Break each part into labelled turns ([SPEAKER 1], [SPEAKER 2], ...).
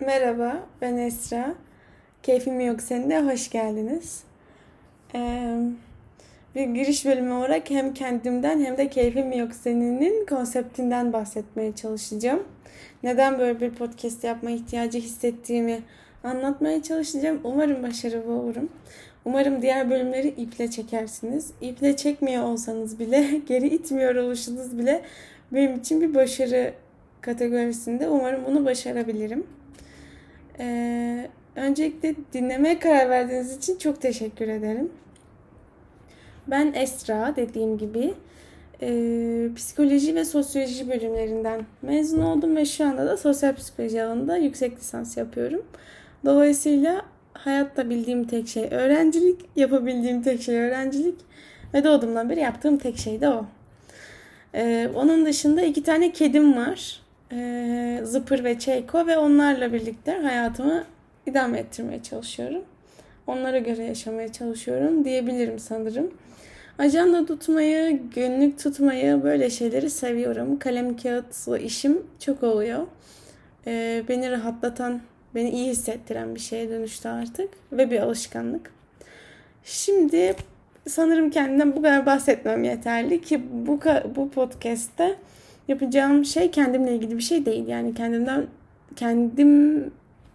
[SPEAKER 1] Merhaba, ben Esra. Keyfim Yok Seninle hoş geldiniz. Ee, bir giriş bölümü olarak hem kendimden hem de Keyfim Yok Senin'in konseptinden bahsetmeye çalışacağım. Neden böyle bir podcast yapma ihtiyacı hissettiğimi anlatmaya çalışacağım. Umarım başarılı olurum. Umarım diğer bölümleri iple çekersiniz. İple çekmiyor olsanız bile, geri itmiyor oluşunuz bile benim için bir başarı kategorisinde. Umarım bunu başarabilirim. Ee, öncelikle dinlemeye karar verdiğiniz için çok teşekkür ederim. Ben Esra dediğim gibi e, psikoloji ve sosyoloji bölümlerinden mezun oldum ve şu anda da sosyal psikoloji alanında yüksek lisans yapıyorum. Dolayısıyla hayatta bildiğim tek şey öğrencilik, yapabildiğim tek şey öğrencilik ve doğduğumdan beri yaptığım tek şey de o. Ee, onun dışında iki tane kedim var e, Zıpır ve Çeyko ve onlarla birlikte hayatımı idame ettirmeye çalışıyorum. Onlara göre yaşamaya çalışıyorum diyebilirim sanırım. Ajanda tutmayı, günlük tutmayı böyle şeyleri seviyorum. Kalem kağıtla işim çok oluyor. Ee, beni rahatlatan, beni iyi hissettiren bir şeye dönüştü artık ve bir alışkanlık. Şimdi sanırım kendimden bu kadar bahsetmem yeterli ki bu bu podcast'te yapacağım şey kendimle ilgili bir şey değil. Yani kendimden kendim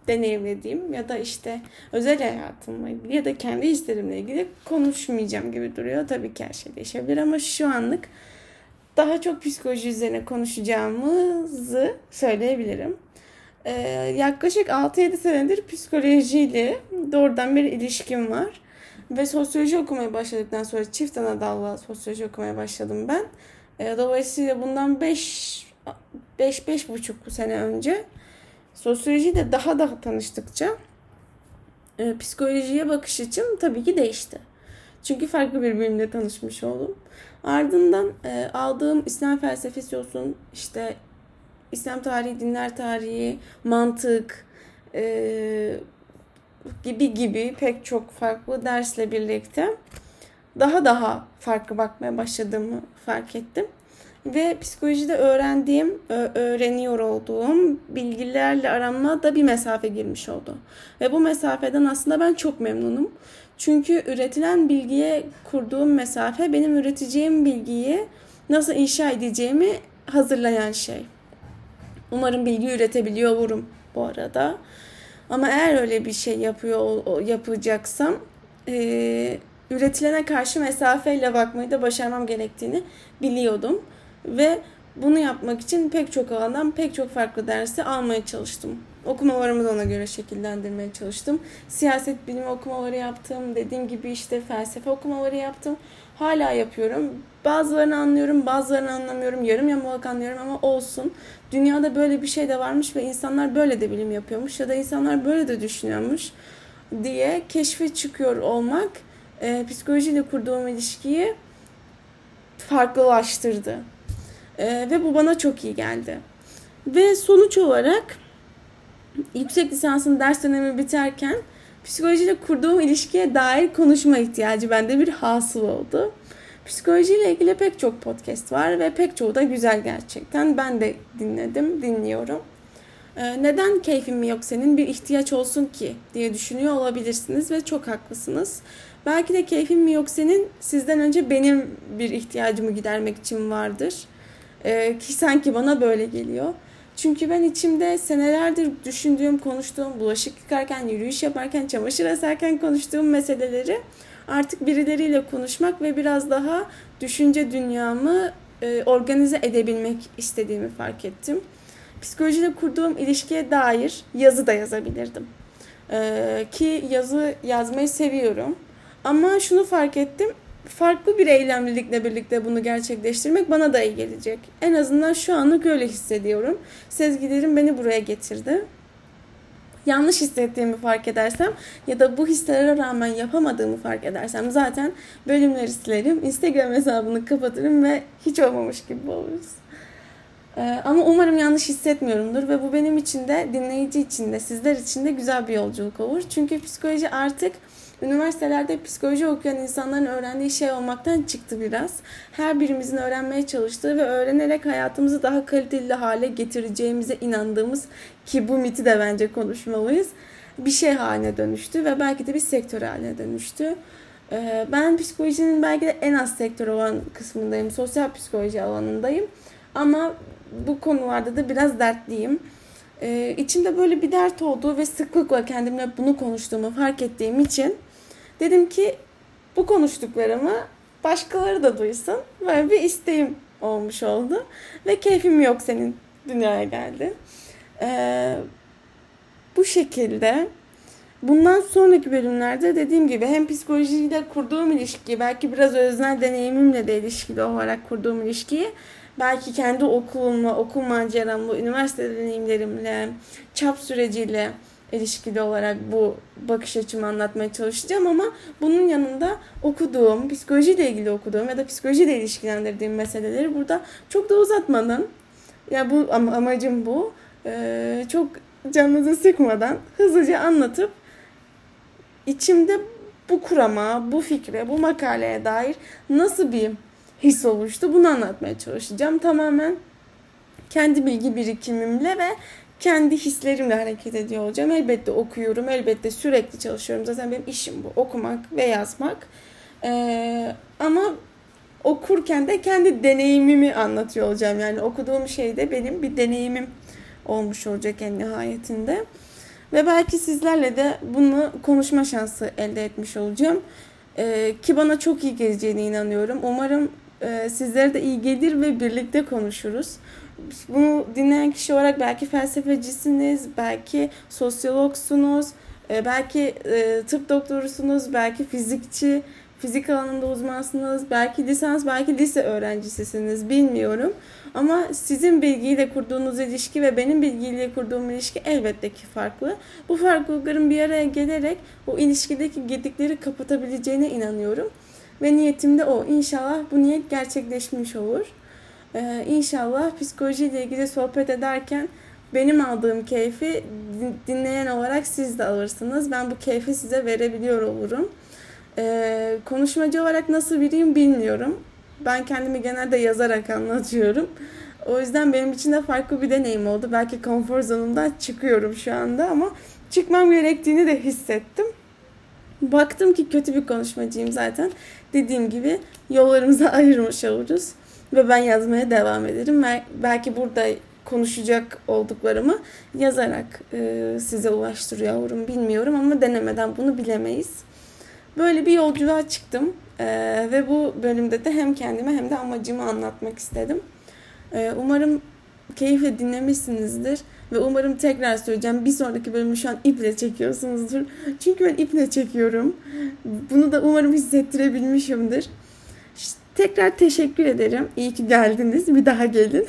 [SPEAKER 1] deneyimlediğim ya da işte özel hayatımla ilgili ya da kendi hislerimle ilgili konuşmayacağım gibi duruyor. Tabii ki her şey değişebilir ama şu anlık daha çok psikoloji üzerine konuşacağımızı söyleyebilirim. Ee, yaklaşık 6-7 senedir psikolojiyle doğrudan bir ilişkim var. Ve sosyoloji okumaya başladıktan sonra çift ana dallı sosyoloji okumaya başladım ben. E, dolayısıyla bundan 5 5 beş buçuk sene önce sosyolojiyle daha da tanıştıkça e, psikolojiye bakış açım tabii ki değişti. Çünkü farklı bir bilimle tanışmış oldum. Ardından e, aldığım İslam felsefesi olsun, işte İslam tarihi, dinler tarihi, mantık e, gibi gibi pek çok farklı dersle birlikte daha daha farklı bakmaya başladığımı fark ettim. Ve psikolojide öğrendiğim, öğreniyor olduğum bilgilerle aramma da bir mesafe girmiş oldu. Ve bu mesafeden aslında ben çok memnunum. Çünkü üretilen bilgiye kurduğum mesafe benim üreteceğim bilgiyi nasıl inşa edeceğimi hazırlayan şey. Umarım bilgi üretebiliyor olurum bu arada. Ama eğer öyle bir şey yapıyor yapacaksam e, üretilene karşı mesafeyle bakmayı da başarmam gerektiğini biliyordum. Ve bunu yapmak için pek çok alandan pek çok farklı dersi almaya çalıştım. Okumalarımı da ona göre şekillendirmeye çalıştım. Siyaset bilimi okumaları yaptım. Dediğim gibi işte felsefe okumaları yaptım. Hala yapıyorum. Bazılarını anlıyorum, bazılarını anlamıyorum. Yarım yamalak anlıyorum ama olsun. Dünyada böyle bir şey de varmış ve insanlar böyle de bilim yapıyormuş ya da insanlar böyle de düşünüyormuş diye keşfe çıkıyor olmak e, psikolojiyle kurduğum ilişkiyi farklılaştırdı. E, ve bu bana çok iyi geldi. Ve sonuç olarak yüksek lisansın ders dönemi biterken psikolojiyle kurduğum ilişkiye dair konuşma ihtiyacı bende bir hasıl oldu. Psikolojiyle ilgili pek çok podcast var ve pek çoğu da güzel gerçekten. Ben de dinledim, dinliyorum. Ee, neden keyfim yok senin bir ihtiyaç olsun ki diye düşünüyor olabilirsiniz ve çok haklısınız. Belki de keyfim mi yok senin sizden önce benim bir ihtiyacımı gidermek için vardır. Ee, ki sanki bana böyle geliyor. Çünkü ben içimde senelerdir düşündüğüm, konuştuğum, bulaşık yıkarken, yürüyüş yaparken, çamaşır asarken konuştuğum meseleleri artık birileriyle konuşmak ve biraz daha düşünce dünyamı e, organize edebilmek istediğimi fark ettim. Psikolojiyle kurduğum ilişkiye dair yazı da yazabilirdim. Ee, ki yazı yazmayı seviyorum. Ama şunu fark ettim. Farklı bir eylemlilikle birlikte bunu gerçekleştirmek bana da iyi gelecek. En azından şu anlık öyle hissediyorum. Sezgilerim beni buraya getirdi. Yanlış hissettiğimi fark edersem ya da bu hislere rağmen yapamadığımı fark edersem zaten bölümleri silerim. Instagram hesabını kapatırım ve hiç olmamış gibi oluruz. Ee, ama umarım yanlış hissetmiyorumdur ve bu benim için de dinleyici için de sizler için de güzel bir yolculuk olur. Çünkü psikoloji artık üniversitelerde psikoloji okuyan insanların öğrendiği şey olmaktan çıktı biraz. Her birimizin öğrenmeye çalıştığı ve öğrenerek hayatımızı daha kaliteli hale getireceğimize inandığımız ki bu miti de bence konuşmalıyız. Bir şey haline dönüştü ve belki de bir sektör haline dönüştü. Ee, ben psikolojinin belki de en az sektör olan kısmındayım. Sosyal psikoloji alanındayım. Ama bu konularda da biraz dertliyim. Ee, içimde böyle bir dert olduğu ve sıklıkla kendimle bunu konuştuğumu fark ettiğim için dedim ki bu konuştuklarımı başkaları da duysun. Böyle bir isteğim olmuş oldu. Ve keyfim yok senin dünyaya geldi. Ee, bu şekilde bundan sonraki bölümlerde dediğim gibi hem psikolojiyle kurduğum ilişki belki biraz öznel deneyimimle de ilişkili olarak kurduğum ilişkiyi belki kendi okulumla, okul maceramla, üniversite deneyimlerimle, çap süreciyle ilişkili olarak bu bakış açımı anlatmaya çalışacağım ama bunun yanında okuduğum, psikolojiyle ilgili okuduğum ya da psikolojiyle ilişkilendirdiğim meseleleri burada çok da uzatmadan ya bu am- amacım bu. Çok canınızı sıkmadan hızlıca anlatıp içimde bu kurama, bu fikre, bu makaleye dair nasıl bir his oluştu bunu anlatmaya çalışacağım. Tamamen kendi bilgi birikimimle ve kendi hislerimle hareket ediyor olacağım. Elbette okuyorum, elbette sürekli çalışıyorum. Zaten benim işim bu. Okumak ve yazmak. Ee, ama okurken de kendi deneyimimi anlatıyor olacağım. Yani okuduğum şey de benim bir deneyimim olmuş olacak en nihayetinde. Ve belki sizlerle de bunu konuşma şansı elde etmiş olacağım. Ee, ki bana çok iyi geleceğine inanıyorum. Umarım e, sizlere de iyi gelir ve birlikte konuşuruz. Bunu dinleyen kişi olarak belki felsefecisiniz, belki sosyologsunuz, e, belki e, tıp doktorusunuz, belki fizikçi, fizik alanında uzmansınız, belki lisans, belki lise öğrencisisiniz bilmiyorum. Ama sizin bilgiyle kurduğunuz ilişki ve benim bilgiyle kurduğum ilişki elbette ki farklı. Bu farklılıkların bir araya gelerek o ilişkideki gedikleri kapatabileceğine inanıyorum. Ve niyetim de o. İnşallah bu niyet gerçekleşmiş olur. Ee, inşallah psikolojiyle ilgili sohbet ederken benim aldığım keyfi dinleyen olarak siz de alırsınız. Ben bu keyfi size verebiliyor olurum. Ee, konuşmacı olarak nasıl biriyim bilmiyorum. Ben kendimi genelde yazarak anlatıyorum. O yüzden benim için de farklı bir deneyim oldu. Belki konfor zonumdan çıkıyorum şu anda ama çıkmam gerektiğini de hissettim. Baktım ki kötü bir konuşmacıyım zaten. Dediğim gibi yollarımızı ayırmış oluruz. Ve ben yazmaya devam ederim. Belki burada konuşacak olduklarımı yazarak e, size ulaştırıyorum bilmiyorum ama denemeden bunu bilemeyiz. Böyle bir yolculuğa çıktım e, ve bu bölümde de hem kendime hem de amacımı anlatmak istedim. E, umarım keyifle dinlemişsinizdir ve umarım tekrar söyleyeceğim bir sonraki bölümü şu an iple çekiyorsunuzdur. Çünkü ben iple çekiyorum. Bunu da umarım hissettirebilmişimdir. Tekrar teşekkür ederim. İyi ki geldiniz. Bir daha gelin.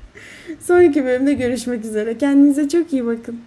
[SPEAKER 1] sonraki bölümde görüşmek üzere. Kendinize çok iyi bakın.